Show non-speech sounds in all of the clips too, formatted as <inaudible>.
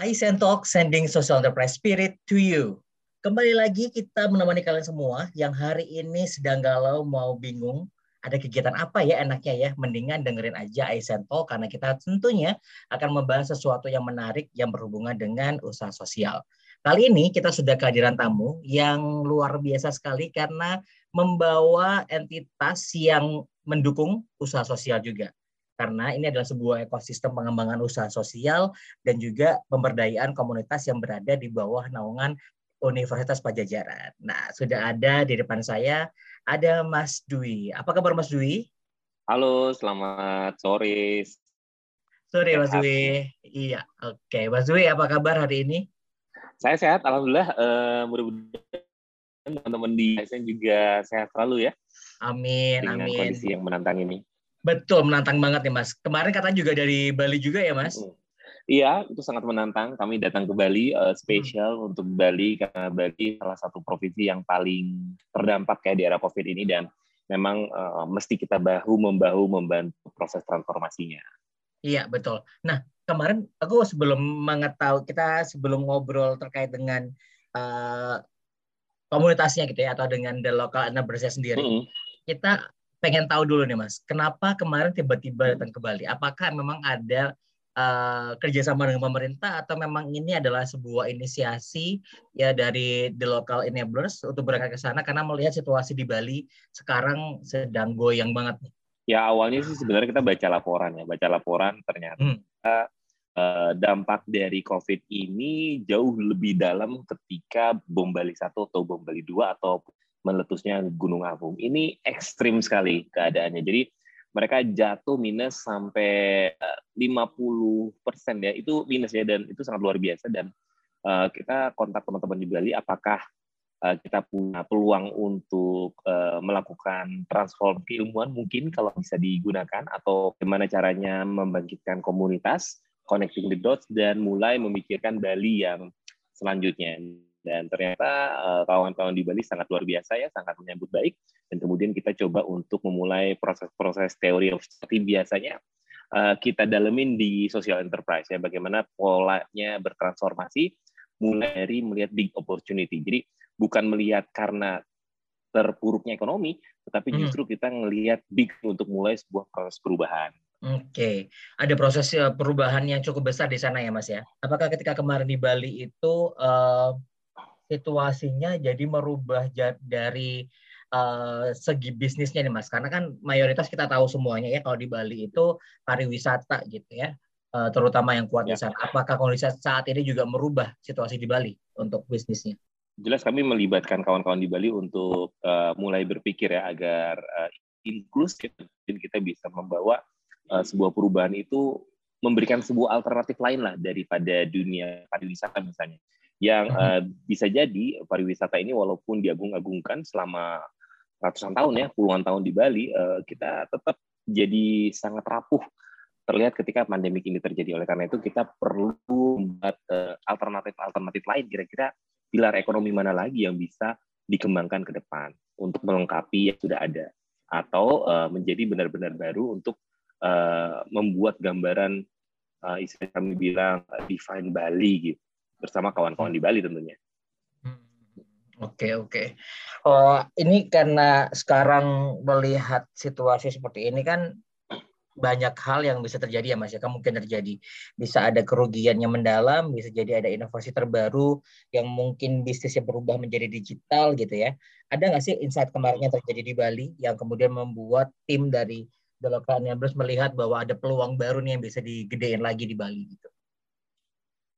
Aizen Talk sending social enterprise spirit to you. Kembali lagi kita menemani kalian semua yang hari ini sedang galau mau bingung ada kegiatan apa ya enaknya ya mendingan dengerin aja Aizen Talk karena kita tentunya akan membahas sesuatu yang menarik yang berhubungan dengan usaha sosial. Kali ini kita sudah kehadiran tamu yang luar biasa sekali karena membawa entitas yang mendukung usaha sosial juga karena ini adalah sebuah ekosistem pengembangan usaha sosial dan juga pemberdayaan komunitas yang berada di bawah naungan Universitas Pajajaran. Nah, sudah ada di depan saya ada Mas Dwi. Apa kabar Mas Dwi? Halo, selamat sore. Sore Mas Dwi. Iya, oke. Mas Dwi, apa kabar hari ini? Saya sehat, alhamdulillah. Uh, mudah-mudahan teman-teman di ASN juga sehat selalu ya. Amin, dengan amin. kondisi yang menantang ini. Betul, menantang banget nih Mas. Kemarin katanya juga dari Bali juga ya Mas? Iya, itu sangat menantang. Kami datang ke Bali uh, spesial hmm. untuk Bali karena Bali salah satu provinsi yang paling terdampak ya di era COVID ini dan memang uh, mesti kita bahu membahu membantu proses transformasinya. Iya betul. Nah kemarin aku sebelum mengetahui kita sebelum ngobrol terkait dengan uh, komunitasnya gitu ya atau dengan the local entrepreneur sendiri, -hmm. kita pengen tahu dulu nih Mas, kenapa kemarin tiba-tiba datang ke Bali? Apakah memang ada uh, kerjasama dengan pemerintah atau memang ini adalah sebuah inisiasi ya dari the local enablers untuk berangkat ke sana karena melihat situasi di Bali sekarang sedang goyang banget nih? Ya awalnya sih sebenarnya kita baca laporan ya, baca laporan ternyata hmm. uh, dampak dari COVID ini jauh lebih dalam ketika bom Bali satu atau bom Bali dua atau meletusnya Gunung Agung. Ini ekstrim sekali keadaannya. Jadi mereka jatuh minus sampai 50 eh, persen ya. Itu minus ya dan itu sangat luar biasa. Dan uh, kita kontak teman-teman di Bali, apakah uh, kita punya peluang untuk uh, melakukan transform keilmuan mungkin kalau bisa digunakan atau bagaimana caranya membangkitkan komunitas, connecting the dots dan mulai memikirkan Bali yang selanjutnya dan ternyata eh, kawan-kawan di Bali sangat luar biasa ya, sangat menyambut baik. Dan kemudian kita coba untuk memulai proses-proses teori of seperti biasanya eh, kita dalemin di social enterprise ya, bagaimana polanya bertransformasi mulai dari melihat big opportunity. Jadi bukan melihat karena terpuruknya ekonomi, tetapi hmm. justru kita melihat big untuk mulai sebuah proses perubahan. Oke, okay. ada proses eh, perubahan yang cukup besar di sana ya, Mas ya. Apakah ketika kemarin di Bali itu uh, situasinya jadi merubah dari uh, segi bisnisnya nih Mas. Karena kan mayoritas kita tahu semuanya ya kalau di Bali itu pariwisata gitu ya. Uh, terutama yang kuat ya. di sana. Apakah kondisi saat ini juga merubah situasi di Bali untuk bisnisnya? Jelas kami melibatkan kawan-kawan di Bali untuk uh, mulai berpikir ya agar uh, inklusif dan kita bisa membawa uh, sebuah perubahan itu memberikan sebuah alternatif lain lah daripada dunia pariwisata misalnya yang uh, bisa jadi pariwisata ini walaupun diagung-agungkan selama ratusan tahun ya, puluhan tahun di Bali, uh, kita tetap jadi sangat rapuh terlihat ketika pandemi ini terjadi. Oleh karena itu kita perlu membuat uh, alternatif-alternatif lain. Kira-kira pilar ekonomi mana lagi yang bisa dikembangkan ke depan untuk melengkapi yang sudah ada? Atau uh, menjadi benar-benar baru untuk uh, membuat gambaran uh, istilah kami bilang uh, define Bali gitu bersama kawan-kawan di Bali tentunya. Hmm. Oke oke. Oh ini karena sekarang melihat situasi seperti ini kan banyak hal yang bisa terjadi ya Mas ya, kan mungkin terjadi. Bisa ada kerugian yang mendalam, bisa jadi ada inovasi terbaru yang mungkin bisnisnya berubah menjadi digital gitu ya. Ada nggak sih insight kemarin yang terjadi di Bali yang kemudian membuat tim dari The Local melihat bahwa ada peluang baru nih yang bisa digedein lagi di Bali gitu?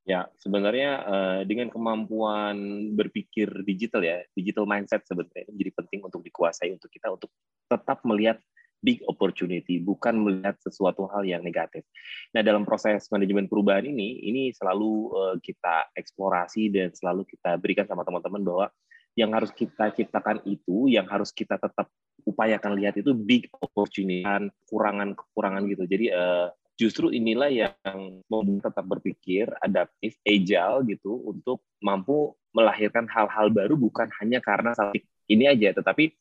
Ya, sebenarnya uh, dengan kemampuan berpikir digital ya, digital mindset sebenarnya menjadi penting untuk dikuasai untuk kita untuk tetap melihat big opportunity, bukan melihat sesuatu hal yang negatif. Nah, dalam proses manajemen perubahan ini, ini selalu uh, kita eksplorasi dan selalu kita berikan sama teman-teman bahwa yang harus kita ciptakan itu, yang harus kita tetap upayakan lihat itu big opportunity, kekurangan-kekurangan gitu. Jadi uh, justru inilah yang membuat tetap berpikir adaptif, agile gitu untuk mampu melahirkan hal-hal baru bukan hanya karena titik ini aja, tetapi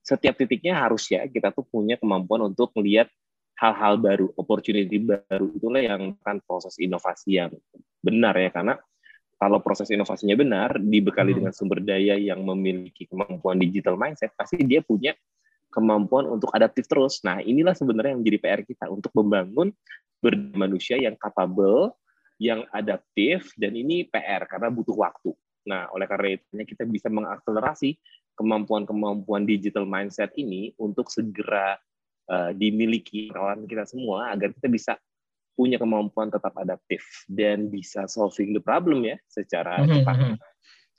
setiap titiknya harus ya kita tuh punya kemampuan untuk melihat hal-hal baru, opportunity baru itulah yang kan proses inovasi yang benar ya karena kalau proses inovasinya benar dibekali hmm. dengan sumber daya yang memiliki kemampuan digital mindset pasti dia punya kemampuan untuk adaptif terus. Nah, inilah sebenarnya yang menjadi PR kita untuk membangun manusia yang capable, yang adaptif, dan ini PR karena butuh waktu. Nah, oleh karena itu kita bisa mengakselerasi kemampuan-kemampuan digital mindset ini untuk segera uh, dimiliki kawan kita semua agar kita bisa punya kemampuan tetap adaptif dan bisa solving the problem ya secara -hmm. cepat.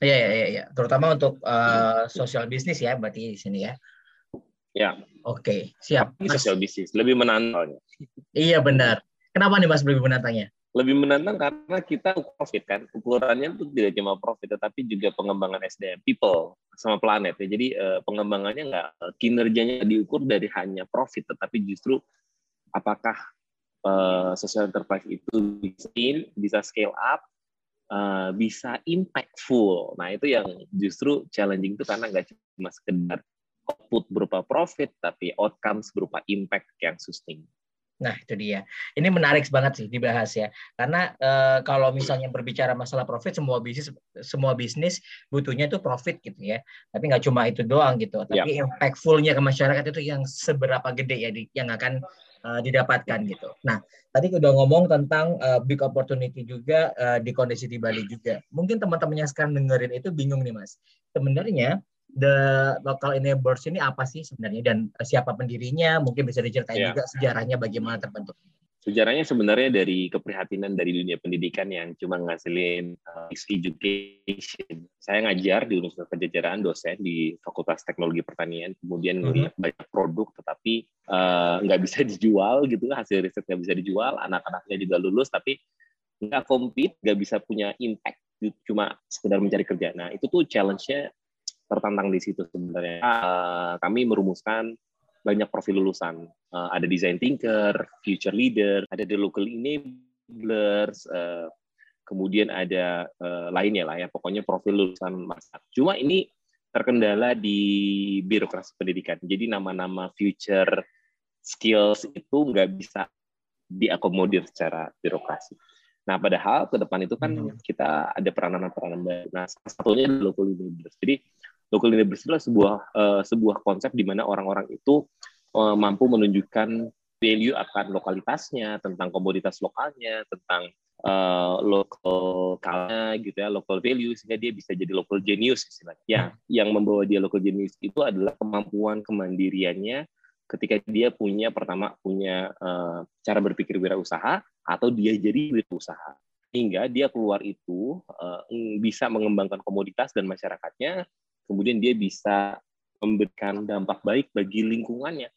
Iya, iya, iya, terutama untuk uh, social business ya, berarti di sini ya. Ya. Oke, siap. Tapi social business lebih menantang. Iya benar. Kenapa nih Mas lebih menantangnya? Lebih menantang karena kita profit kan. Ukurannya itu tidak cuma profit, tetapi juga pengembangan SDM, people sama planet ya. Jadi uh, pengembangannya nggak kinerjanya diukur dari hanya profit, tetapi justru apakah uh, social enterprise itu bisa bisa scale up, uh, bisa impactful. Nah itu yang justru challenging itu karena nggak cuma sekedar output berupa profit, tapi outcomes berupa impact yang sustain. Nah, itu dia. Ini menarik banget sih dibahas ya. Karena e, kalau misalnya berbicara masalah profit, semua bisnis semua bisnis butuhnya itu profit gitu ya. Tapi nggak cuma itu doang gitu. Tapi yeah. impactfulnya ke masyarakat itu yang seberapa gede ya di, yang akan uh, didapatkan gitu. Nah, tadi udah ngomong tentang uh, big opportunity juga uh, di kondisi di Bali juga. Mungkin teman-teman yang sekarang dengerin itu bingung nih Mas. Sebenarnya the local enablers ini apa sih sebenarnya dan siapa pendirinya? Mungkin bisa diceritain yeah. juga sejarahnya bagaimana terbentuk. Sejarahnya sebenarnya dari keprihatinan dari dunia pendidikan yang cuma ngasilin uh, education. Saya ngajar di Universitas Pajajaran, dosen di Fakultas Teknologi Pertanian, kemudian melihat mm-hmm. banyak produk tetapi uh, nggak bisa <laughs> dijual gitu, hasil riset nggak bisa dijual, anak-anaknya juga lulus tapi nggak compete, nggak bisa punya impact, cuma sekedar mencari kerja. Nah itu tuh challenge-nya tertantang di situ sebenarnya. Uh, kami merumuskan banyak profil lulusan. Uh, ada design thinker, future leader, ada the local enablers, uh, kemudian ada uh, lainnya lah ya. Pokoknya profil lulusan masa. Cuma ini terkendala di birokrasi pendidikan. Jadi nama-nama future skills itu nggak bisa diakomodir secara birokrasi. Nah, padahal ke depan itu kan hmm. kita ada peranan-peranan baru. Nah, salah satunya local enablers. Jadi local leadership adalah sebuah uh, sebuah konsep di mana orang-orang itu uh, mampu menunjukkan value akan lokalitasnya, tentang komoditas lokalnya, tentang uh, local kalnya gitu ya, local value sehingga dia bisa jadi local genius istilahnya. Ya, yang membawa dia local genius itu adalah kemampuan kemandiriannya ketika dia punya pertama punya uh, cara berpikir wirausaha atau dia jadi wirausaha hingga dia keluar itu uh, bisa mengembangkan komoditas dan masyarakatnya kemudian dia bisa memberikan dampak baik bagi lingkungannya.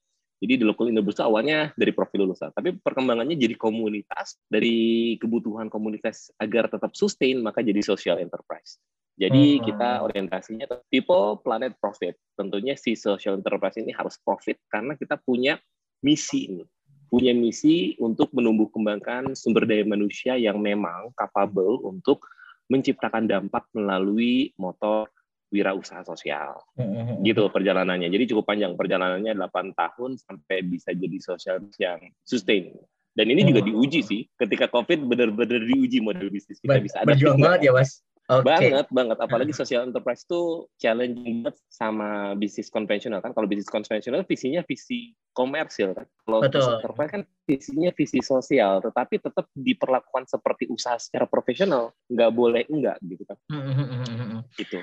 Jadi di local itu awalnya dari profil lulusan, tapi perkembangannya jadi komunitas, dari kebutuhan komunitas agar tetap sustain, maka jadi social enterprise. Jadi hmm. kita orientasinya people, planet, profit. Tentunya si social enterprise ini harus profit karena kita punya misi ini. Punya misi untuk menumbuh kembangkan sumber daya manusia yang memang capable untuk menciptakan dampak melalui motor wirausaha sosial. Mm-hmm. Gitu perjalanannya. Jadi cukup panjang perjalanannya 8 tahun sampai bisa jadi sosial yang sustain. Dan ini juga mm-hmm. diuji sih. Ketika COVID benar-benar diuji model bisnis kita bisa ada. Berjuang banget ya, Mas. Okay. Banget, banget. Apalagi social enterprise itu challenging banget sama bisnis konvensional kan. Kalau bisnis konvensional visinya visi komersil kan. Kalau social enterprise kan visinya visi sosial, tetapi tetap diperlakukan seperti usaha secara profesional. Nggak boleh enggak gitu kan. Mm-hmm. Gitu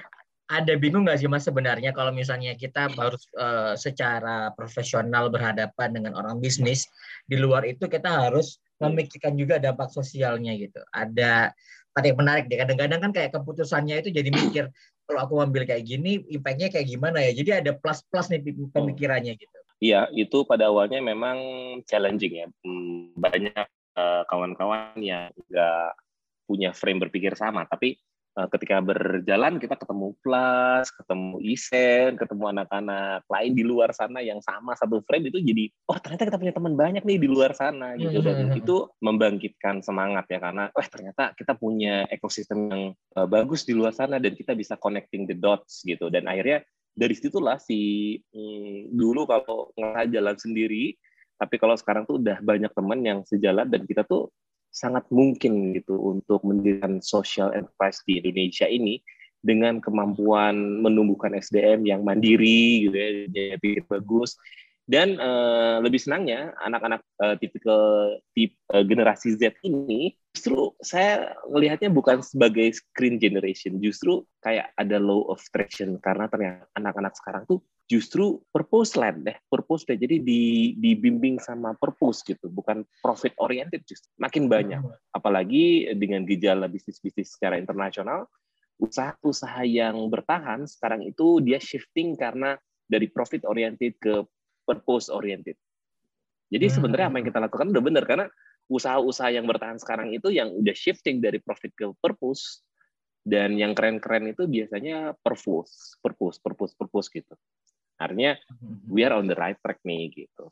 ada bingung nggak sih mas sebenarnya kalau misalnya kita harus uh, secara profesional berhadapan dengan orang bisnis di luar itu kita harus memikirkan juga dampak sosialnya gitu. Ada tadi yang menarik deh kadang-kadang kan kayak keputusannya itu jadi mikir kalau aku ambil kayak gini impactnya kayak gimana ya. Jadi ada plus-plus nih pemikirannya gitu. Iya itu pada awalnya memang challenging ya. Hmm, banyak uh, kawan-kawan yang nggak punya frame berpikir sama tapi Eh, ketika berjalan kita ketemu plus, ketemu isen, ketemu anak-anak lain di luar sana yang sama satu frame itu jadi oh ternyata kita punya teman banyak nih di luar sana gitu dan mm-hmm. itu membangkitkan semangat ya karena wah ternyata kita punya ekosistem yang uh, bagus di luar sana dan kita bisa connecting the dots gitu dan akhirnya dari situlah si hmm, dulu kalau nggak jalan sendiri tapi kalau sekarang tuh udah banyak teman yang sejalan dan kita tuh sangat mungkin gitu untuk mendirikan social enterprise di Indonesia ini dengan kemampuan menumbuhkan SDM yang mandiri gitu ya, jadi bagus. Dan uh, lebih senangnya anak-anak uh, tipikal tip uh, generasi Z ini justru saya melihatnya bukan sebagai screen generation, justru kayak ada law of attraction karena ternyata anak-anak sekarang tuh justru purpose land deh, purpose deh. Jadi di dibimbing sama purpose gitu, bukan profit oriented justru. Makin banyak, apalagi dengan gejala bisnis-bisnis secara internasional, usaha-usaha yang bertahan sekarang itu dia shifting karena dari profit oriented ke purpose oriented. Jadi hmm. sebenarnya apa yang kita lakukan udah benar karena usaha-usaha yang bertahan sekarang itu yang udah shifting dari profit ke purpose dan yang keren-keren itu biasanya purpose, purpose, purpose, purpose gitu. Artinya hmm. we are on the right track nih gitu.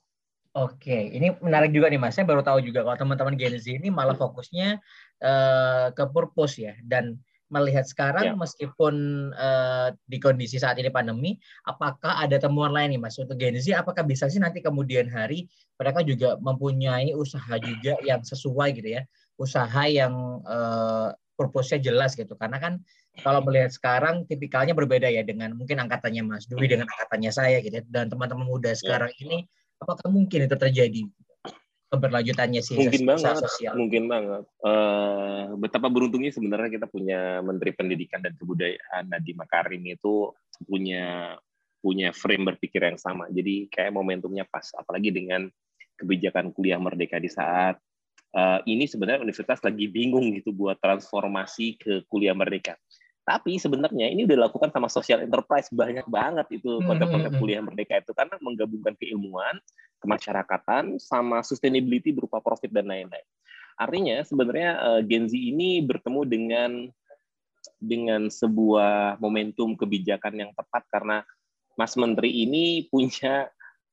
Oke, ini menarik juga nih Mas. Saya baru tahu juga kalau teman-teman Gen Z ini malah fokusnya uh, ke purpose ya dan melihat sekarang ya. meskipun uh, di kondisi saat ini pandemi, apakah ada temuan lain nih Mas untuk Gen Z? Apakah bisa sih nanti kemudian hari mereka juga mempunyai usaha juga yang sesuai gitu ya, usaha yang uh, purpose-nya jelas gitu. Karena kan kalau melihat sekarang tipikalnya berbeda ya dengan mungkin angkatannya Mas Dwi dengan angkatannya saya gitu ya. dan teman-teman muda ya. sekarang ya. ini apakah mungkin itu terjadi? Keberlanjutannya sih mungkin banget sosial. mungkin banget. Uh, betapa beruntungnya sebenarnya kita punya menteri pendidikan dan kebudayaan Nadiem Makarim itu punya punya frame berpikir yang sama. Jadi kayak momentumnya pas apalagi dengan kebijakan kuliah merdeka di saat uh, ini sebenarnya universitas lagi bingung gitu buat transformasi ke kuliah merdeka tapi sebenarnya ini udah dilakukan sama social enterprise banyak banget itu hmm, konsep-konsep hmm, hmm. kuliah merdeka itu karena menggabungkan keilmuan, kemasyarakatan, sama sustainability berupa profit dan lain-lain. Artinya sebenarnya uh, Gen Z ini bertemu dengan dengan sebuah momentum kebijakan yang tepat karena Mas Menteri ini punya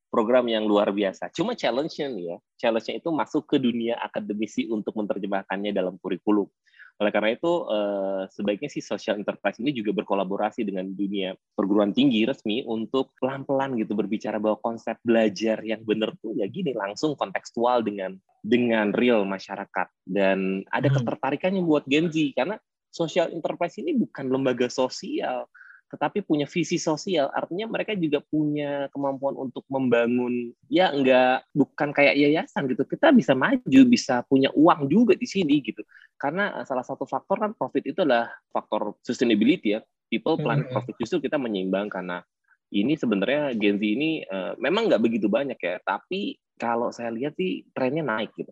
program yang luar biasa. Cuma challenge-nya nih ya, challenge-nya itu masuk ke dunia akademisi untuk menerjemahkannya dalam kurikulum. Oleh karena itu, eh, sebaiknya sih social enterprise ini juga berkolaborasi dengan dunia perguruan tinggi resmi untuk pelan-pelan gitu berbicara bahwa konsep belajar yang benar tuh ya gini langsung kontekstual dengan dengan real masyarakat dan ada hmm. ketertarikannya buat Gen Z karena social enterprise ini bukan lembaga sosial tetapi punya visi sosial. Artinya mereka juga punya kemampuan untuk membangun ya enggak bukan kayak yayasan gitu. Kita bisa maju bisa punya uang juga di sini gitu. Karena eh, salah satu faktor kan profit itu adalah faktor sustainability ya. People plan profit. Justru kita menyeimbang karena ini sebenarnya Gen Z ini uh, memang nggak begitu banyak ya. Tapi kalau saya lihat sih trennya naik gitu.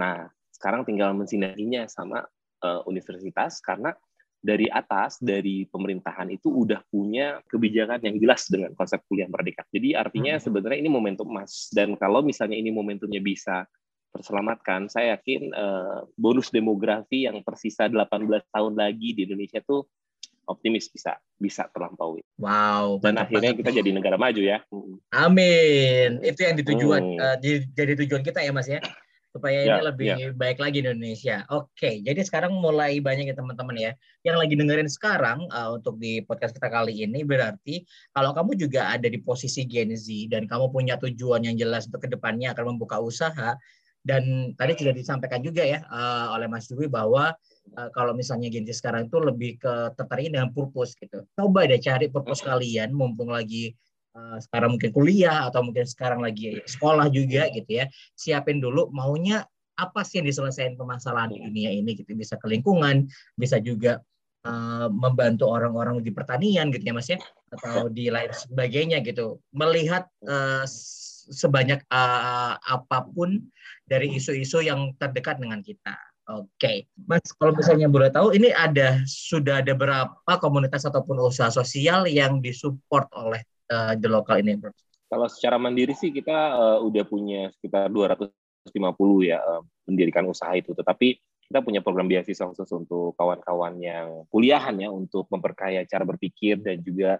Nah sekarang tinggal mensinerginya sama uh, universitas karena dari atas dari pemerintahan itu udah punya kebijakan yang jelas dengan konsep kuliah merdeka. Jadi artinya hmm. sebenarnya ini momentum emas dan kalau misalnya ini momentumnya bisa terselamatkan, saya yakin uh, bonus demografi yang tersisa 18 tahun lagi di Indonesia tuh optimis bisa bisa terlampaui. Wow. Dan akhirnya kita jadi negara maju ya. Amin. Itu yang ditujuan hmm. uh, jadi tujuan kita ya Mas ya supaya yeah, ini lebih yeah. baik lagi di Indonesia. Oke, okay, jadi sekarang mulai banyak ya teman-teman ya yang lagi dengerin sekarang uh, untuk di podcast kita kali ini berarti kalau kamu juga ada di posisi Gen Z dan kamu punya tujuan yang jelas untuk ke depannya akan membuka usaha dan tadi sudah disampaikan juga ya uh, oleh Mas Dwi bahwa uh, kalau misalnya Gen Z sekarang itu lebih ke tertarik dengan purpose gitu. Coba deh cari purpose kalian mumpung lagi sekarang mungkin kuliah atau mungkin sekarang lagi sekolah juga gitu ya siapin dulu maunya apa sih yang diselesaikan permasalahan di dunia ini gitu. Bisa ke lingkungan bisa juga uh, membantu orang-orang di pertanian gitu ya mas ya atau di lain sebagainya gitu. Melihat uh, sebanyak uh, apa pun dari isu-isu yang terdekat dengan kita. Oke, okay. Mas, kalau misalnya boleh tahu, ini ada sudah ada berapa komunitas ataupun usaha sosial yang disupport oleh uh, the local ini, bro? Kalau secara mandiri sih kita uh, udah punya sekitar 250 ya uh, mendirikan usaha itu. Tetapi kita punya program beasiswa khusus untuk kawan-kawan yang kuliahan ya untuk memperkaya cara berpikir dan juga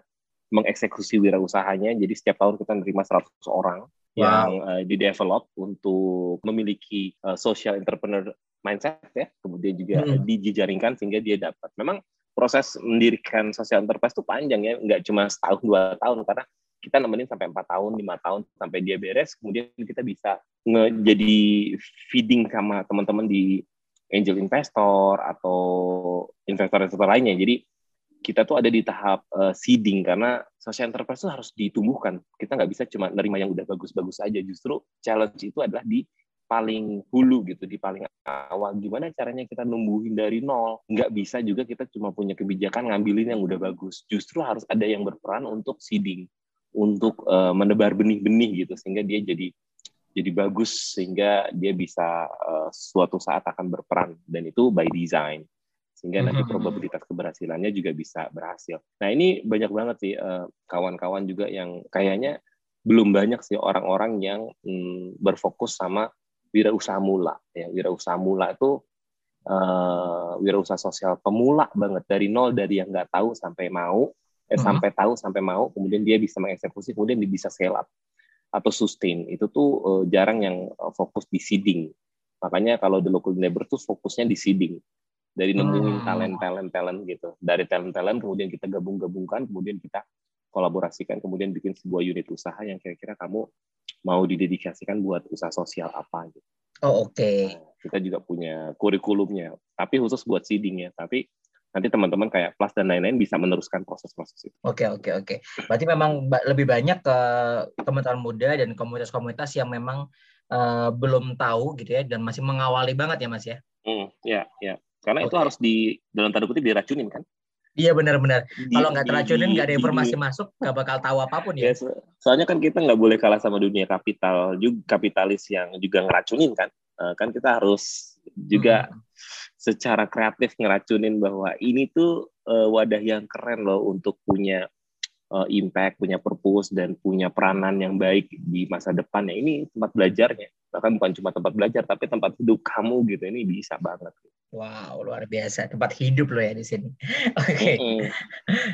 mengeksekusi wirausahanya. Jadi setiap tahun kita menerima 100 orang wow. yang uh, di develop untuk memiliki uh, social entrepreneur mindset ya, kemudian juga hmm. dijejaringkan sehingga dia dapat. Memang proses mendirikan sosial enterprise itu panjang ya, nggak cuma setahun dua tahun karena kita nemenin sampai empat tahun, lima tahun sampai dia beres, kemudian kita bisa jadi feeding sama teman-teman di angel investor atau investor-investor lainnya. Jadi kita tuh ada di tahap uh, seeding karena social enterprise itu harus ditumbuhkan. Kita nggak bisa cuma nerima yang udah bagus-bagus aja. Justru challenge itu adalah di paling hulu gitu, di paling awal. Gimana caranya kita numbuhin dari nol? Nggak bisa juga kita cuma punya kebijakan ngambilin yang udah bagus. Justru harus ada yang berperan untuk seeding, untuk uh, menebar benih-benih gitu, sehingga dia jadi jadi bagus, sehingga dia bisa uh, suatu saat akan berperan. Dan itu by design sehingga nanti mm-hmm. probabilitas keberhasilannya juga bisa berhasil. Nah ini banyak banget sih eh, kawan-kawan juga yang kayaknya belum banyak sih orang-orang yang hmm, berfokus sama wirausaha mula. Ya, wirausaha mula itu uh, wirausaha sosial pemula banget dari nol dari yang nggak tahu sampai mau, eh, hmm. sampai tahu sampai mau, kemudian dia bisa mengeksekusi, kemudian dia bisa scale up atau sustain. Itu tuh uh, jarang yang fokus di seeding. Makanya kalau di local neighbor tuh fokusnya di seeding dari nemuin hmm. talent talent talent gitu dari talent talent kemudian kita gabung gabungkan kemudian kita kolaborasikan kemudian bikin sebuah unit usaha yang kira-kira kamu mau didedikasikan buat usaha sosial apa gitu oh oke okay. nah, kita juga punya kurikulumnya tapi khusus buat seeding ya tapi nanti teman-teman kayak plus dan lain-lain bisa meneruskan proses-proses itu. Oke okay, oke okay, oke. Okay. Berarti memang lebih banyak ke teman-teman muda dan komunitas-komunitas yang memang uh, belum tahu gitu ya dan masih mengawali banget ya Mas ya. Hmm, ya ya. Karena okay. itu harus di dalam tanda kutip diracunin kan? Iya benar-benar. Kalau nggak teracunin nggak ada informasi di, masuk, nggak bakal tahu apa pun ya. ya. Soalnya kan kita nggak boleh kalah sama dunia kapital juga kapitalis yang juga ngeracunin kan. Uh, kan kita harus juga hmm. secara kreatif ngeracunin bahwa ini tuh uh, wadah yang keren loh untuk punya uh, impact, punya purpose dan punya peranan yang baik di masa depan. Ya ini tempat belajarnya. Bahkan bukan cuma tempat belajar, tapi tempat hidup kamu gitu. Ini bisa banget. Wow, luar biasa. Tempat hidup lo ya di sini. <laughs> Oke. Okay. Mm -hmm.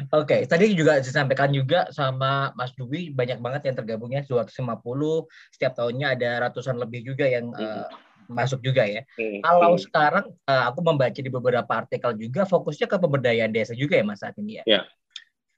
Oke, okay. tadi juga disampaikan juga sama Mas Dwi banyak banget yang tergabungnya 250. Setiap tahunnya ada ratusan lebih juga yang mm uh, masuk juga ya. Mm -hmm. Kalau sekarang uh, aku membaca di beberapa artikel juga fokusnya ke pemberdayaan desa juga ya Mas saat ini ya. Yeah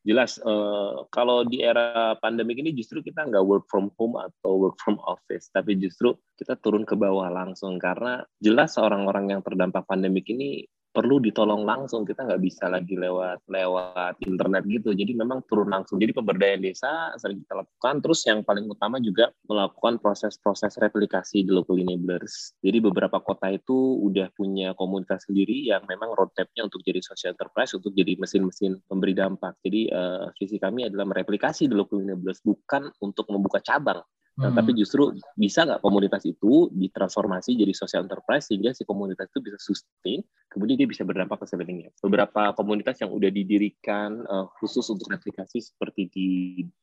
jelas uh, kalau di era pandemi ini justru kita nggak work from home atau work from office, tapi justru kita turun ke bawah langsung. Karena jelas orang-orang yang terdampak pandemik ini perlu ditolong langsung kita nggak bisa lagi lewat lewat internet gitu. Jadi memang turun langsung. Jadi pemberdayaan desa sering kita lakukan. Terus yang paling utama juga melakukan proses-proses replikasi di local enablers jadi beberapa kota itu udah punya komunitas sendiri yang memang roadmapnya untuk jadi social enterprise untuk jadi mesin-mesin pemberi dampak. Jadi uh, visi kami adalah mereplikasi di local enablers bukan untuk membuka cabang Nah, hmm. tapi justru bisa nggak komunitas itu ditransformasi jadi social enterprise sehingga si komunitas itu bisa sustain, kemudian dia bisa berdampak ke sekelilingnya. Beberapa komunitas yang udah didirikan uh, khusus untuk replikasi seperti di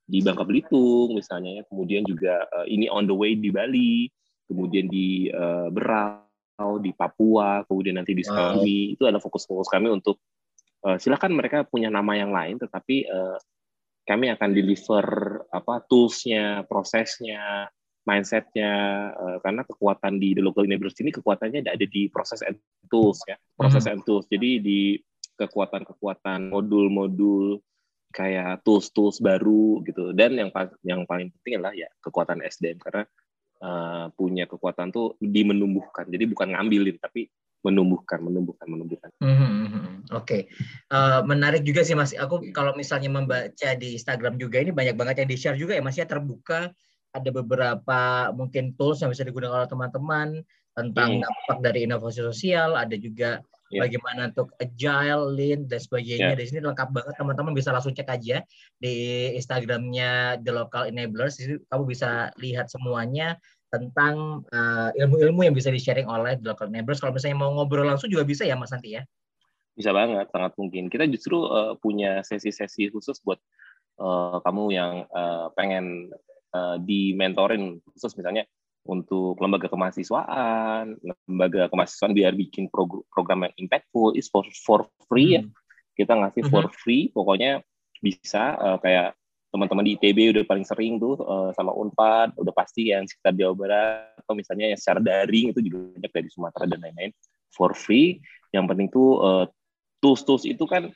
di Bangka Belitung misalnya ya, kemudian juga uh, ini on the way di Bali, kemudian di uh, Berau, di Papua, kemudian nanti di Sukabumi, wow. itu adalah fokus-fokus kami untuk uh, silakan mereka punya nama yang lain, tetapi uh, kami akan deliver apa toolsnya, prosesnya, mindsetnya, uh, karena kekuatan di the local university ini kekuatannya ada di proses and tools ya, proses hmm. and tools. Jadi di kekuatan-kekuatan modul-modul kayak tools-tools baru gitu. Dan yang yang paling penting adalah ya kekuatan SDM karena uh, punya kekuatan tuh di menumbuhkan. Jadi bukan ngambilin tapi menumbuhkan, menumbuhkan, menumbuhkan. Mm-hmm. Oke, okay. uh, eh, menarik juga sih Mas. Aku kalau misalnya membaca di Instagram juga ini banyak banget yang di share juga ya Mas ya terbuka. Ada beberapa mungkin tools yang bisa digunakan oleh teman-teman tentang hmm. dampak dari inovasi sosial. Ada juga yeah. bagaimana untuk agile, lean dan sebagainya. Yeah. Di sini lengkap banget teman-teman bisa langsung cek aja di Instagramnya The Local Enablers. Di kamu bisa lihat semuanya tentang uh, ilmu-ilmu yang bisa di-sharing oleh The Local Neighbors. Kalau misalnya mau ngobrol langsung juga bisa ya Mas Santi ya? Bisa banget, sangat mungkin. Kita justru uh, punya sesi-sesi khusus buat uh, kamu yang uh, pengen uh, di-mentorin khusus misalnya untuk lembaga kemahasiswaan, lembaga kemahasiswaan biar bikin prog program yang impactful is for for free ya. hmm. ya. Kita ngasih for hmm. free, pokoknya bisa uh, kayak teman-teman di ITB udah paling sering tuh uh, sama Unpad, udah pasti yang sekitar Jawa Barat atau misalnya yang secara daring itu juga banyak dari Sumatera dan lain-lain for free. Yang penting tuh uh, tools-tools itu kan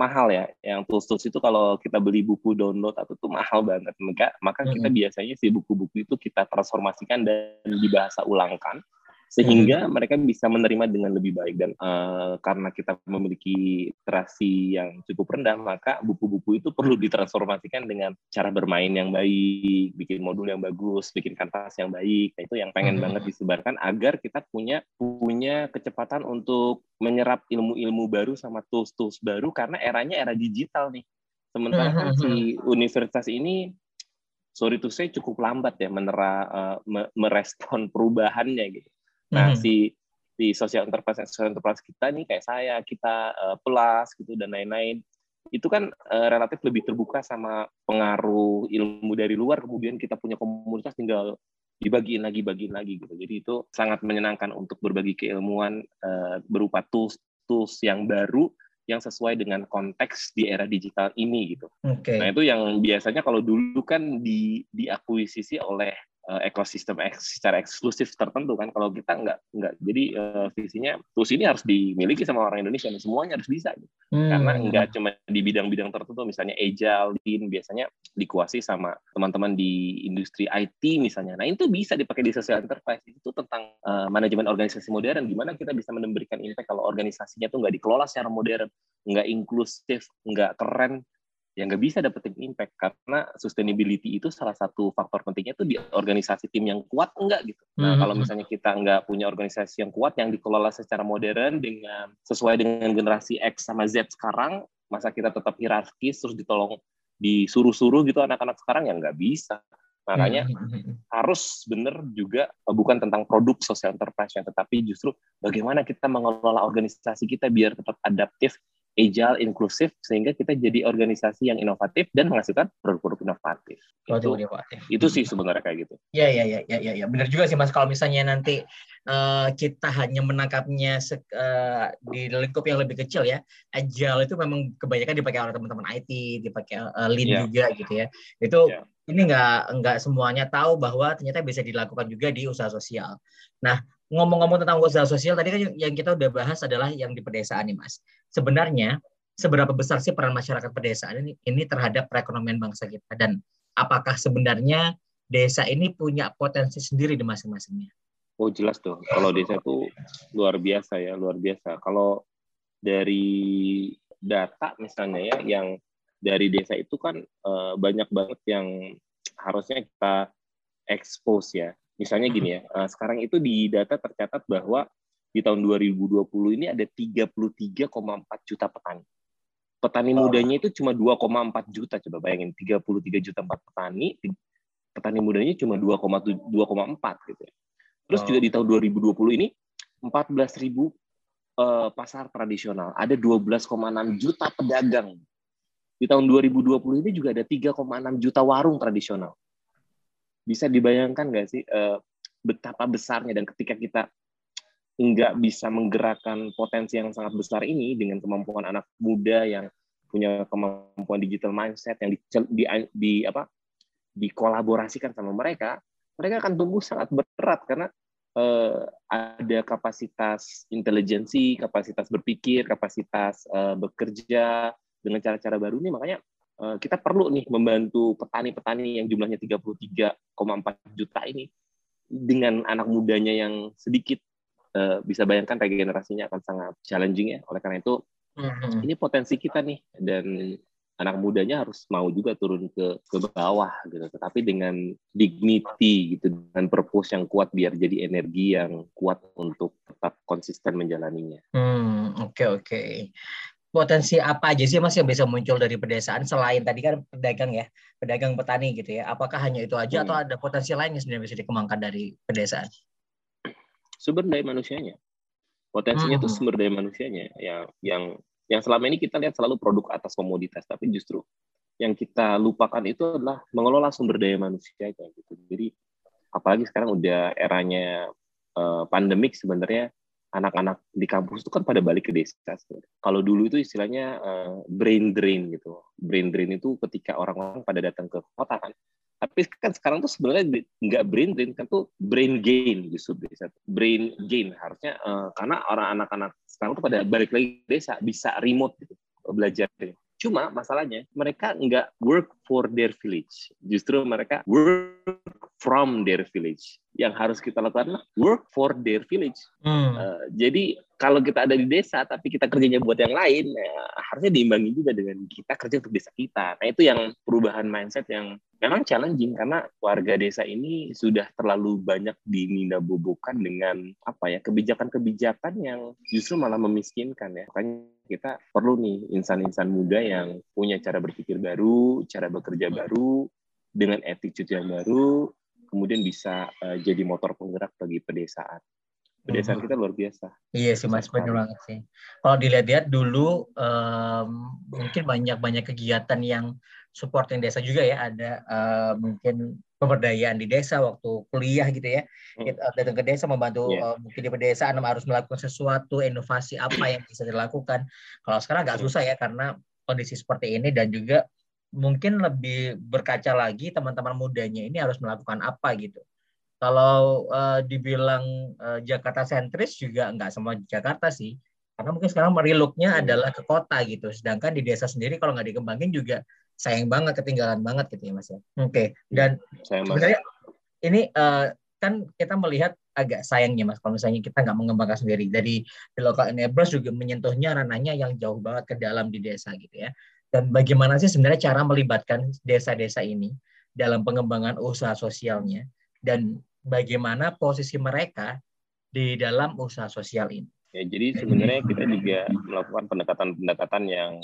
mahal ya. Yang tools-tools itu kalau kita beli buku download atau tuh mahal banget. Maka maka kita biasanya si buku-buku itu kita transformasikan dan dibahasa ulangkan sehingga hmm. mereka bisa menerima dengan lebih baik. Dan uh, karena kita memiliki literasi yang cukup rendah maka buku-buku itu perlu ditransformasikan dengan cara bermain yang baik bikin modul yang bagus bikin kanvas yang baik. Nah, itu yang pengen hmm. banget disebarkan agar kita punya punya kecepatan untuk menyerap ilmu-ilmu baru sama tools-tools baru karena eranya era digital nih. Sementara kan si universitas ini sorry to say cukup lambat ya menera uh, merespon perubahannya gitu Nah, hmm. si di social enterprise social enterprise kita nih kayak saya, kita uh, plus gitu dan lain-lain. Itu kan uh, relatif lebih terbuka sama pengaruh ilmu dari luar kemudian kita punya komunitas tinggal dibagiin lagi bagiin lagi gitu. Jadi itu sangat menyenangkan untuk berbagi keilmuan uh, berupa tools tools yang baru yang sesuai dengan konteks di era digital ini gitu. Okay. Nah itu yang biasanya kalau dulu kan di diakuisisi oleh uh, ekosistem eks, secara eksklusif tertentu kan. Kalau kita nggak nggak jadi uh, visinya tools ini harus dimiliki sama orang Indonesia dan semuanya harus bisa gitu. hmm. karena nggak cuma di bidang-bidang tertentu misalnya agile lean biasanya dikuasai sama teman-teman di industri IT misalnya. Nah itu bisa dipakai di social enterprise. Itu tentang uh, manajemen organisasi modern. Gimana kita bisa memberikan impact kalau organisasinya tuh nggak dikelola secara modern nggak inklusif nggak keren yang nggak bisa dapetin impact karena sustainability itu salah satu faktor pentingnya itu di organisasi tim yang kuat enggak gitu. Nah, mm-hmm. kalau misalnya kita nggak punya organisasi yang kuat yang dikelola secara modern dengan sesuai dengan generasi X sama Z sekarang, masa kita tetap hierarkis terus ditolong disuruh-suruh gitu anak-anak sekarang ya nggak bisa. Makanya mm-hmm. harus benar juga bukan tentang produk social enterprise tetapi justru bagaimana kita mengelola organisasi kita biar tetap adaptif agile, inklusif, sehingga kita jadi organisasi yang inovatif dan menghasilkan produk-produk inovatif. Produk itu, inovatif. Itu sih sebenarnya kayak gitu. Ya, ya, ya, ya, ya, ya. benar juga sih mas. Kalau misalnya nanti uh, kita hanya menangkapnya uh, di lingkup yang lebih kecil ya, agile itu memang kebanyakan dipakai oleh teman-teman IT, dipakai uh, lean yeah. juga gitu ya. Itu yeah. ini nggak nggak semuanya tahu bahwa ternyata bisa dilakukan juga di usaha sosial. Nah, ngomong-ngomong tentang usaha sosial tadi kan yang kita udah bahas adalah yang di pedesaan nih mas. Sebenarnya seberapa besar sih peran masyarakat pedesaan ini, ini terhadap perekonomian bangsa kita dan apakah sebenarnya desa ini punya potensi sendiri di masing-masingnya? Oh jelas tuh. Kalau desa itu luar biasa ya, luar biasa. Kalau dari data misalnya ya, yang dari desa itu kan uh, banyak banget yang harusnya kita expose ya Misalnya gini ya, uh, sekarang itu di data tercatat bahwa di tahun 2020 ini ada 33,4 juta petani. Petani oh. mudanya itu cuma 2,4 juta, coba bayangin 33 juta empat petani, petani mudanya cuma 2,4 gitu ya. Terus oh. juga di tahun 2020 ini 14 ribu uh, pasar tradisional, ada 12,6 juta pedagang. Di tahun 2020 ini juga ada 3,6 juta warung tradisional bisa dibayangkan nggak sih uh, betapa besarnya dan ketika kita nggak bisa menggerakkan potensi yang sangat besar ini dengan kemampuan anak muda yang punya kemampuan digital mindset yang di, di, di apa dikolaborasikan sama mereka, mereka akan tumbuh sangat berat karena uh, ada kapasitas intelijensi, kapasitas berpikir, kapasitas uh, bekerja dengan cara-cara baru ini. Makanya Eh, kita perlu nih membantu petani-petani yang jumlahnya 33,4 juta ini dengan anak mudanya yang sedikit eh, bisa bayangkan regenerasinya akan sangat challenging ya. Oleh karena itu mm-hmm. ini potensi kita nih dan anak mudanya harus mau juga turun ke ke bawah gitu tetapi dengan dignity gitu dengan purpose yang kuat biar jadi energi yang kuat untuk tetap konsisten menjalaninya. Hmm, oke okay, oke. Okay potensi apa aja sih mas yang bisa muncul dari pedesaan selain tadi kan pedagang ya pedagang petani gitu ya? Apakah hanya itu aja hmm. atau ada potensi lain yang sebenarnya bisa dikembangkan dari pedesaan? Sumber daya manusianya. Potensinya itu hmm. sumber daya manusianya. Yang yang yang selama ini kita lihat selalu produk atas komoditas tapi justru yang kita lupakan itu adalah mengelola sumber daya manusia gitu. Jadi apalagi sekarang udah eranya uh, pandemik sebenarnya anak-anak di kampus itu kan pada balik ke desa. Kalau dulu itu istilahnya uh, brain drain gitu. Brain drain itu ketika orang-orang pada datang ke kota kan. Tapi kan sekarang tuh sebenarnya nggak brain drain kan tuh brain gain justru desa. Brain gain harusnya uh, karena orang anak-anak sekarang tuh pada balik lagi ke desa bisa remote gitu belajar. Cuma masalahnya mereka nggak work for their village. Justru mereka work from their village. Yang harus kita lakukan work for their village. Hmm. Uh, jadi kalau kita ada di desa tapi kita kerjanya buat yang lain, ya, harusnya diimbangi juga dengan kita kerja untuk desa kita. Nah itu yang perubahan mindset yang memang challenging karena warga desa ini sudah terlalu banyak bobokan dengan apa ya kebijakan-kebijakan yang justru malah memiskinkan ya. Makanya kita perlu nih insan-insan muda yang punya cara berpikir baru, cara bekerja baru, dengan attitude yang baru, kemudian bisa uh, jadi motor penggerak bagi pedesaan. Pedesaan hmm. kita luar biasa. Iya sih mas, benar banget sih. Kalau dilihat-lihat dulu um, mungkin banyak-banyak kegiatan yang supporting desa juga ya. Ada uh, mungkin pemberdayaan di desa waktu kuliah gitu ya. Hmm. Kita datang ke desa membantu yeah. uh, mungkin di pedesaan harus melakukan sesuatu, inovasi apa yang bisa dilakukan. Kalau sekarang agak susah ya karena kondisi seperti ini dan juga mungkin lebih berkaca lagi teman-teman mudanya ini harus melakukan apa gitu. Kalau uh, dibilang uh, Jakarta sentris juga nggak semua Jakarta sih, karena mungkin sekarang meriluknya hmm. adalah ke kota gitu. Sedangkan di desa sendiri kalau nggak dikembangin juga sayang banget, ketinggalan banget gitu ya mas ya. Oke, okay. dan sayang sebenarnya banget. ini uh, kan kita melihat agak sayangnya mas kalau misalnya kita nggak mengembangkan sendiri. Jadi di local enablers juga menyentuhnya ranahnya yang jauh banget ke dalam di desa gitu ya dan bagaimana sih sebenarnya cara melibatkan desa-desa ini dalam pengembangan usaha sosialnya dan bagaimana posisi mereka di dalam usaha sosial ini. Ya, jadi sebenarnya kita juga melakukan pendekatan-pendekatan yang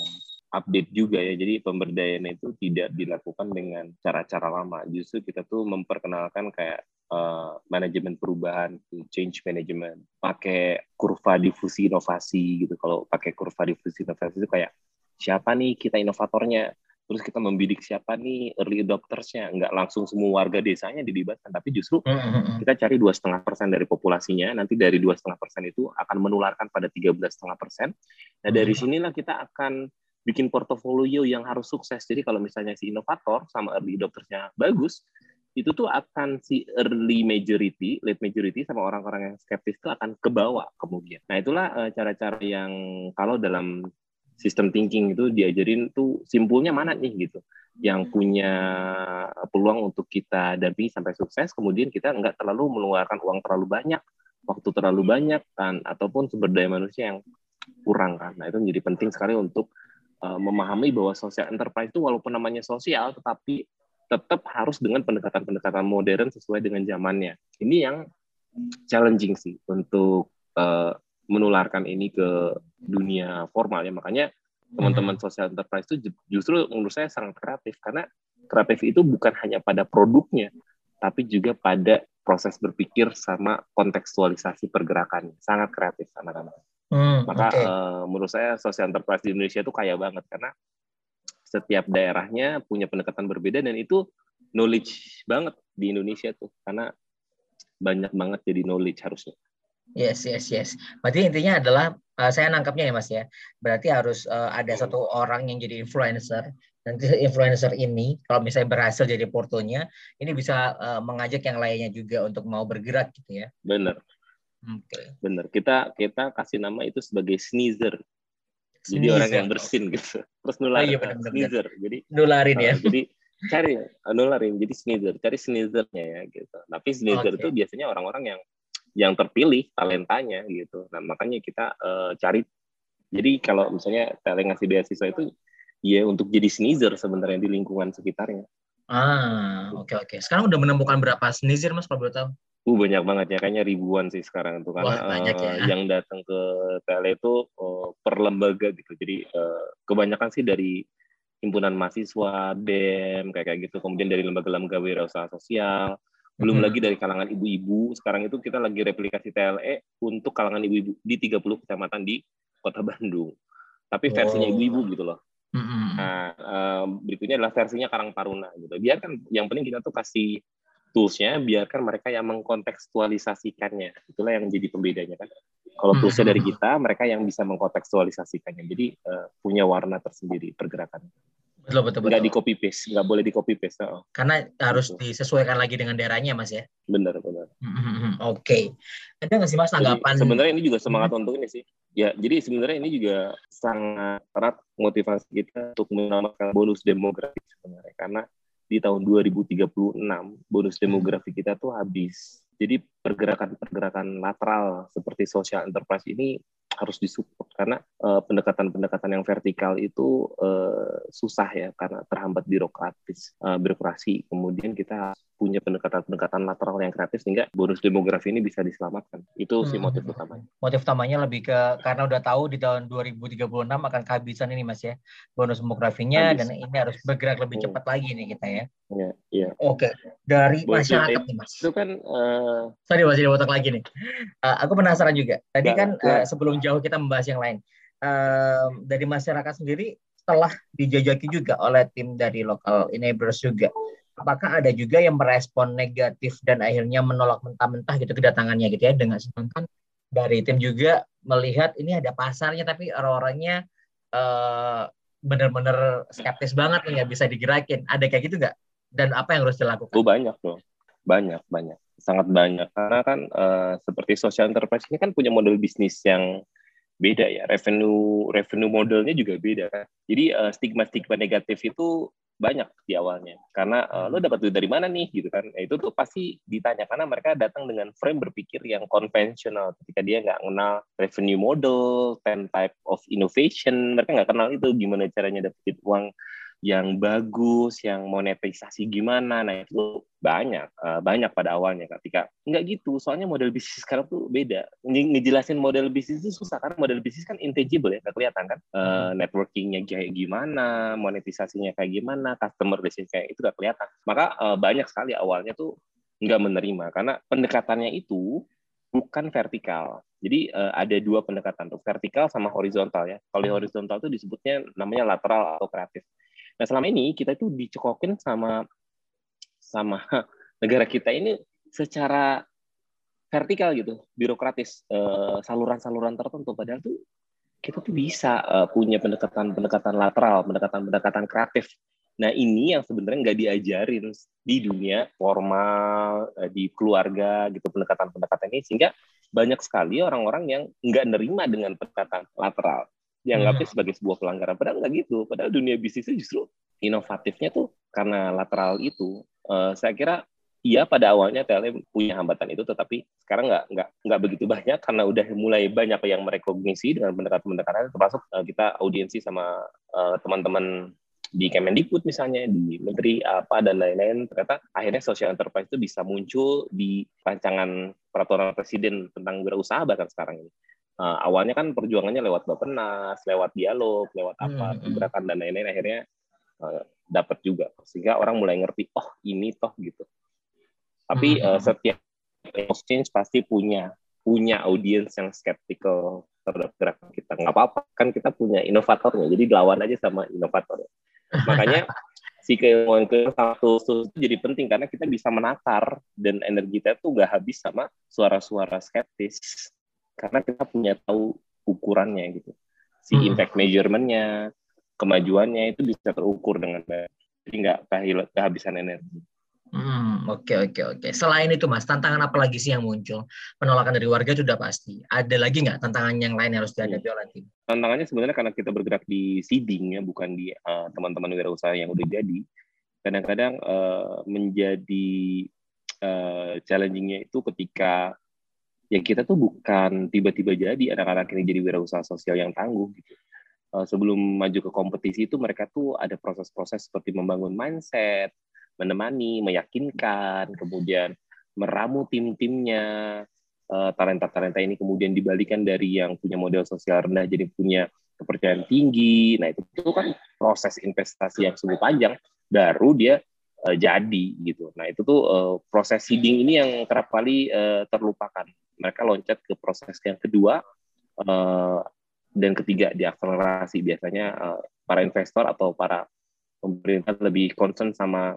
update juga ya. Jadi pemberdayaan itu tidak dilakukan dengan cara-cara lama. Justru kita tuh memperkenalkan kayak uh, manajemen perubahan, change management, pakai kurva difusi inovasi gitu. Kalau pakai kurva difusi inovasi itu kayak siapa nih kita inovatornya terus kita membidik siapa nih early adoptersnya nggak langsung semua warga desanya dilibatkan tapi justru hmm, hmm, hmm. kita cari dua setengah persen dari populasinya nanti dari dua setengah persen itu akan menularkan pada tiga belas setengah persen nah dari sinilah kita akan bikin portofolio yang harus sukses jadi kalau misalnya si inovator sama early adoptersnya bagus itu tuh akan si early majority, late majority sama orang-orang yang skeptis itu akan kebawa kemudian. Nah itulah eh, cara-cara yang kalau dalam sistem thinking itu diajarin tuh simpulnya mana nih gitu yang hmm. punya peluang untuk kita dampingi sampai sukses kemudian kita nggak terlalu mengeluarkan uang terlalu banyak waktu terlalu banyak kan ataupun sumber daya manusia yang kurang kan nah itu menjadi penting sekali untuk uh, memahami bahwa social enterprise itu walaupun namanya sosial tetapi tetap harus dengan pendekatan-pendekatan modern sesuai dengan zamannya. Ini yang challenging sih untuk uh, menularkan ini ke dunia formal ya. Makanya teman-teman hmm. social enterprise itu justru menurut saya sangat kreatif. Karena kreatif itu bukan hanya pada produknya tapi juga pada proses berpikir sama kontekstualisasi pergerakan sangat kreatif anak-anak hmm, maka okay. uh, eh, menurut saya social enterprise di Indonesia itu kaya banget karena setiap daerahnya punya pendekatan berbeda dan itu knowledge banget di Indonesia tuh karena banyak banget jadi knowledge harusnya Yes, yes, yes. Berarti intinya adalah uh, saya nangkapnya ya Mas ya. Berarti harus uh, ada satu orang yang jadi influencer. Nanti influencer ini kalau misalnya berhasil jadi portonya, ini bisa uh, mengajak yang lainnya juga untuk mau bergerak gitu ya. Benar. Okay. Benar. Kita kita kasih nama itu sebagai sneezer. Jadi orang yang bersin gitu. Terus nularin. Oh, iya, benar, sneezer. Jadi nularin ya. jadi cari nularin. Jadi sneezer. Cari sneezernya ya gitu. Tapi sneezer okay. itu biasanya orang-orang yang yang terpilih talentanya gitu. Nah makanya kita uh, cari. Jadi kalau misalnya talent ngasih beasiswa itu ya untuk jadi sneezer sebenarnya di lingkungan sekitarnya. Ah oke okay, oke. Okay. Sekarang udah menemukan berapa sneezer mas kalau boleh tahu? Uh banyak banget ya, kayaknya ribuan sih sekarang tuh karena Wah, banyak ya. uh, yang datang ke tele itu uh, per lembaga gitu. Jadi uh, kebanyakan sih dari himpunan mahasiswa, BEM kayak kayak gitu. Kemudian dari lembaga-lembaga wirausaha sosial, belum hmm. lagi dari kalangan ibu-ibu. Sekarang itu kita lagi replikasi TLE untuk kalangan ibu-ibu di 30 kecamatan di Kota Bandung. Tapi versinya oh. ibu-ibu gitu loh. Hmm. Nah, um, berikutnya adalah versinya Karang Taruna gitu. Biarkan yang penting kita tuh kasih toolsnya, biarkan mereka yang mengkontekstualisasikannya. Itulah yang menjadi pembedanya kan. Kalau toolsnya dari kita, mereka yang bisa mengkontekstualisasikannya. Jadi uh, punya warna tersendiri pergerakan. Betul, betul, betul. Nggak di copy paste, nggak boleh di copy paste. Oh. Karena harus betul. disesuaikan lagi dengan daerahnya, Mas ya. Benar, benar. Mm-hmm. Oke. Okay. Ada nggak sih Mas tanggapan? Jadi, sebenarnya ini juga semangat hmm. untuk ini sih. Ya, jadi sebenarnya ini juga sangat erat motivasi kita untuk menambahkan bonus demografi sebenarnya. Karena di tahun 2036 bonus demografi kita tuh habis. Jadi pergerakan-pergerakan lateral seperti social enterprise ini harus disupport karena pendekatan pendekatan-pendekatan yang vertikal itu uh, susah ya karena terhambat birokratis uh, birokrasi kemudian kita punya pendekatan-pendekatan lateral yang kreatif sehingga bonus demografi ini bisa diselamatkan itu hmm. sih motif utamanya motif utamanya lebih ke karena udah tahu di tahun 2036 akan kehabisan ini mas ya bonus demografinya Habis. dan ini harus bergerak lebih hmm. cepat lagi nih kita ya Iya, iya. Oke, dari bonus masyarakat nih mas. Itu kan. Uh... Sorry masih dipotong lagi nih. Uh, aku penasaran juga. Tadi kan uh, sebelum jauh kita membahas yang lain. Uh, dari masyarakat sendiri setelah dijajaki juga oleh tim dari lokal enablers juga. Apakah ada juga yang merespon negatif dan akhirnya menolak mentah-mentah gitu kedatangannya gitu ya? Dengan sedangkan dari tim juga melihat ini ada pasarnya tapi orang-orangnya uh, benar-benar skeptis banget nih nggak bisa digerakin. Ada kayak gitu nggak? Dan apa yang harus dilakukan? Oh, banyak loh, banyak banyak. Sangat banyak. Karena kan uh, seperti social enterprise ini kan punya model bisnis yang beda ya. Revenue revenue modelnya juga beda kan. Jadi uh, eh, stigma stigma negatif itu banyak di awalnya. Karena uh, lo dapat duit dari mana nih gitu kan. Nah, itu tuh pasti ditanya karena mereka datang dengan frame berpikir yang konvensional ketika dia nggak kenal revenue model ten type of innovation mereka nggak kenal itu gimana caranya dapetin uang yang bagus, yang monetisasi gimana. Nah itu banyak, uh, banyak pada awalnya ketika nggak gitu. Soalnya model bisnis sekarang tuh beda. Ngejelasin model bisnis itu susah karena model bisnis kan intangible ya, nggak kelihatan kan. Uh, networkingnya kayak gimana, monetisasinya kayak gimana, customer relationship kayak itu nggak kelihatan. Maka uh, banyak sekali awalnya tuh nggak menerima karena pendekatannya itu bukan vertikal. Jadi uh, ada dua pendekatan tuh, vertikal sama horizontal ya. Kalau horizontal itu disebutnya namanya lateral atau kreatif. Nah selama ini kita itu dicekokin sama sama <laughs> negara kita ini secara vertikal gitu, birokratis, saluran saluran-saluran tertentu. Padahal tuh kita tuh bisa uh, punya pendekatan-pendekatan lateral, pendekatan-pendekatan kreatif. Nah ini yang sebenarnya nggak diajarin di dunia formal, uh, di keluarga gitu pendekatan-pendekatan ini sehingga banyak sekali orang-orang yang nggak nerima dengan pendekatan lateral dianggapnya hmm. sebagai sebuah pelanggaran. Padahal nggak gitu. Padahal dunia bisnisnya justru inovatifnya tuh karena lateral itu. Uh, saya kira iya pada awalnya TLM punya hambatan itu, tetapi sekarang nggak nggak nggak begitu banyak karena udah mulai banyak yang merekognisi dengan pendekatan-pendekatan termasuk uh, kita audiensi sama uh, teman-teman di Kemendikbud misalnya, di Menteri apa dan lain-lain, ternyata akhirnya social enterprise itu bisa muncul di rancangan peraturan presiden tentang wirausaha bahkan sekarang ini uh, awalnya kan perjuangannya lewat Bapenas, lewat dialog, lewat apa, hmm. gerakan dan lain-lain akhirnya uh, dapat juga sehingga orang mulai ngerti oh ini toh gitu. Tapi hmm. uh, setiap exchange pasti punya punya audiens yang skeptical terhadap gerakan kita. Nggak apa-apa, kan kita punya inovatornya. Jadi lawan aja sama inovator. Makanya <laughs> si keilmuan ke satu itu jadi penting karena kita bisa menakar dan energi kita tuh nggak habis sama suara-suara skeptis karena kita punya tahu ukurannya gitu si hmm. impact measurementnya kemajuannya itu bisa terukur dengan baik jadi nggak kehabisan energi Hmm, oke okay, oke okay, oke. Okay. Selain itu mas, tantangan apa lagi sih yang muncul? Penolakan dari warga sudah pasti. Ada lagi nggak tantangan yang lain yang harus dihadapi hmm. oleh tim? Tantangannya sebenarnya karena kita bergerak di seeding ya, bukan di uh, teman-teman wirausaha yang udah jadi. Kadang-kadang uh, menjadi uh, challengingnya itu ketika ya kita tuh bukan tiba-tiba jadi anak-anak ini jadi wirausaha sosial yang tangguh gitu. Uh, sebelum maju ke kompetisi itu mereka tuh ada proses-proses seperti membangun mindset, menemani, meyakinkan, kemudian meramu tim-timnya, uh, talenta-talenta ini kemudian dibalikan dari yang punya model sosial rendah jadi punya kepercayaan tinggi. Nah itu, itu kan proses investasi yang sungguh panjang, baru dia uh, jadi gitu. Nah itu tuh uh, proses seeding ini yang kerap kali terlupakan mereka loncat ke proses yang kedua uh, dan ketiga diakselerasi. Biasanya uh, para investor atau para pemerintah lebih concern sama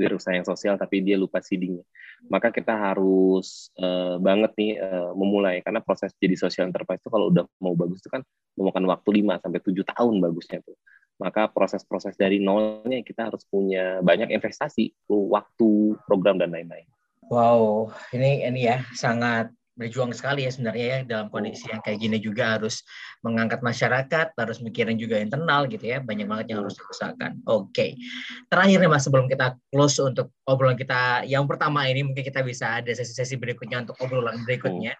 usaha yang sosial tapi dia lupa seedingnya maka kita harus uh, banget nih uh, memulai. Karena proses jadi social enterprise itu kalau udah mau bagus itu kan memakan waktu 5 sampai tujuh tahun bagusnya tuh. Maka proses-proses dari nolnya kita harus punya banyak investasi waktu program dan lain-lain Wow, ini ini ya sangat berjuang sekali ya sebenarnya ya dalam kondisi yang kayak gini juga harus mengangkat masyarakat, harus mikirin juga internal gitu ya, banyak banget yang harus diusahakan. Oke, okay. terakhir nih mas sebelum kita close untuk obrolan kita yang pertama ini mungkin kita bisa ada sesi-sesi berikutnya untuk obrolan berikutnya.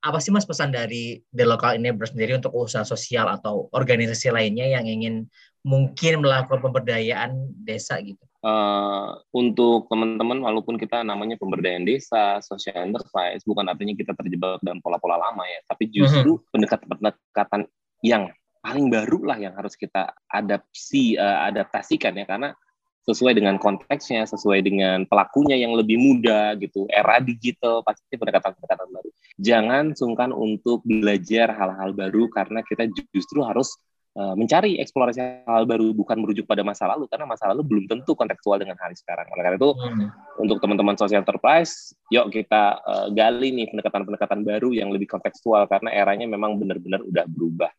Apa sih mas pesan dari The Local Enabler sendiri untuk usaha sosial atau organisasi lainnya yang ingin mungkin melakukan pemberdayaan desa gitu? Uh, untuk teman-teman walaupun kita namanya pemberdayaan desa, social enterprise, bukan artinya kita terjebak dalam pola-pola lama ya, tapi justru mm-hmm. pendekatan-pendekatan yang paling baru lah yang harus kita adapsi uh, adaptasikan ya karena sesuai dengan konteksnya, sesuai dengan pelakunya yang lebih muda gitu, era digital pasti pendekatan-pendekatan baru. Jangan sungkan untuk belajar hal-hal baru karena kita justru harus mencari eksplorasi hal baru bukan merujuk pada masa lalu karena masa lalu belum tentu kontekstual dengan hari sekarang. Oleh karena itu hmm. untuk teman-teman social enterprise, yuk kita uh, gali nih pendekatan-pendekatan baru yang lebih kontekstual karena eranya memang benar-benar udah berubah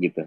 gitu.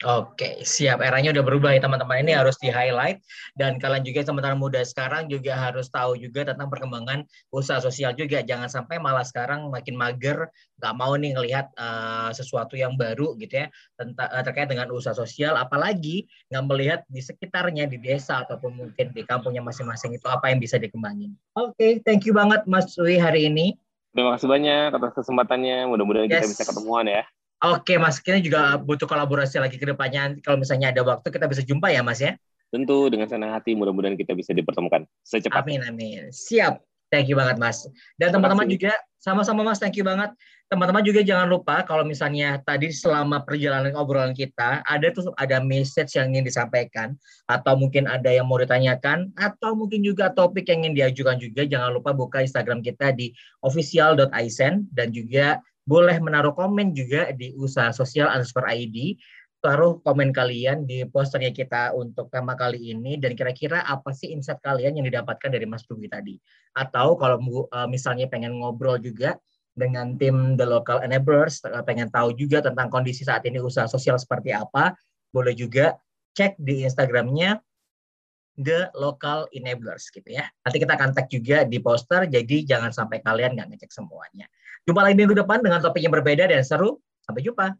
Oke, siap. Eranya udah berubah ya teman-teman. Ini harus di-highlight. Dan kalian juga teman-teman muda sekarang juga harus tahu juga tentang perkembangan usaha sosial juga. Jangan sampai malah sekarang makin mager, nggak mau nih ngelihat uh, sesuatu yang baru gitu ya tentang uh, terkait dengan usaha sosial. Apalagi nggak melihat di sekitarnya, di desa ataupun mungkin di kampungnya masing-masing itu apa yang bisa dikembangin. Oke, okay, thank you banget Mas Wi hari ini. Terima kasih banyak atas kesempatannya. Mudah-mudahan yes. kita bisa ketemuan ya. Oke Mas, kita juga butuh kolaborasi lagi ke depannya. Kalau misalnya ada waktu kita bisa jumpa ya Mas ya. Tentu dengan senang hati mudah-mudahan kita bisa dipertemukan secepatnya. Amin amin. Siap. Thank you banget Mas. Dan teman-teman juga sama-sama Mas, thank you banget. Teman-teman juga jangan lupa kalau misalnya tadi selama perjalanan obrolan kita ada tuh ada message yang ingin disampaikan atau mungkin ada yang mau ditanyakan atau mungkin juga topik yang ingin diajukan juga jangan lupa buka Instagram kita di official.isen dan juga boleh menaruh komen juga di usaha sosial underscore ID taruh komen kalian di posternya kita untuk tema kali ini dan kira-kira apa sih insight kalian yang didapatkan dari Mas Rugi tadi atau kalau uh, misalnya pengen ngobrol juga dengan tim The Local Enablers uh, pengen tahu juga tentang kondisi saat ini usaha sosial seperti apa boleh juga cek di Instagramnya The Local Enablers gitu ya. Nanti kita akan tag juga di poster, jadi jangan sampai kalian nggak ngecek semuanya. Jumpa lagi minggu depan dengan topik yang berbeda dan seru. Sampai jumpa.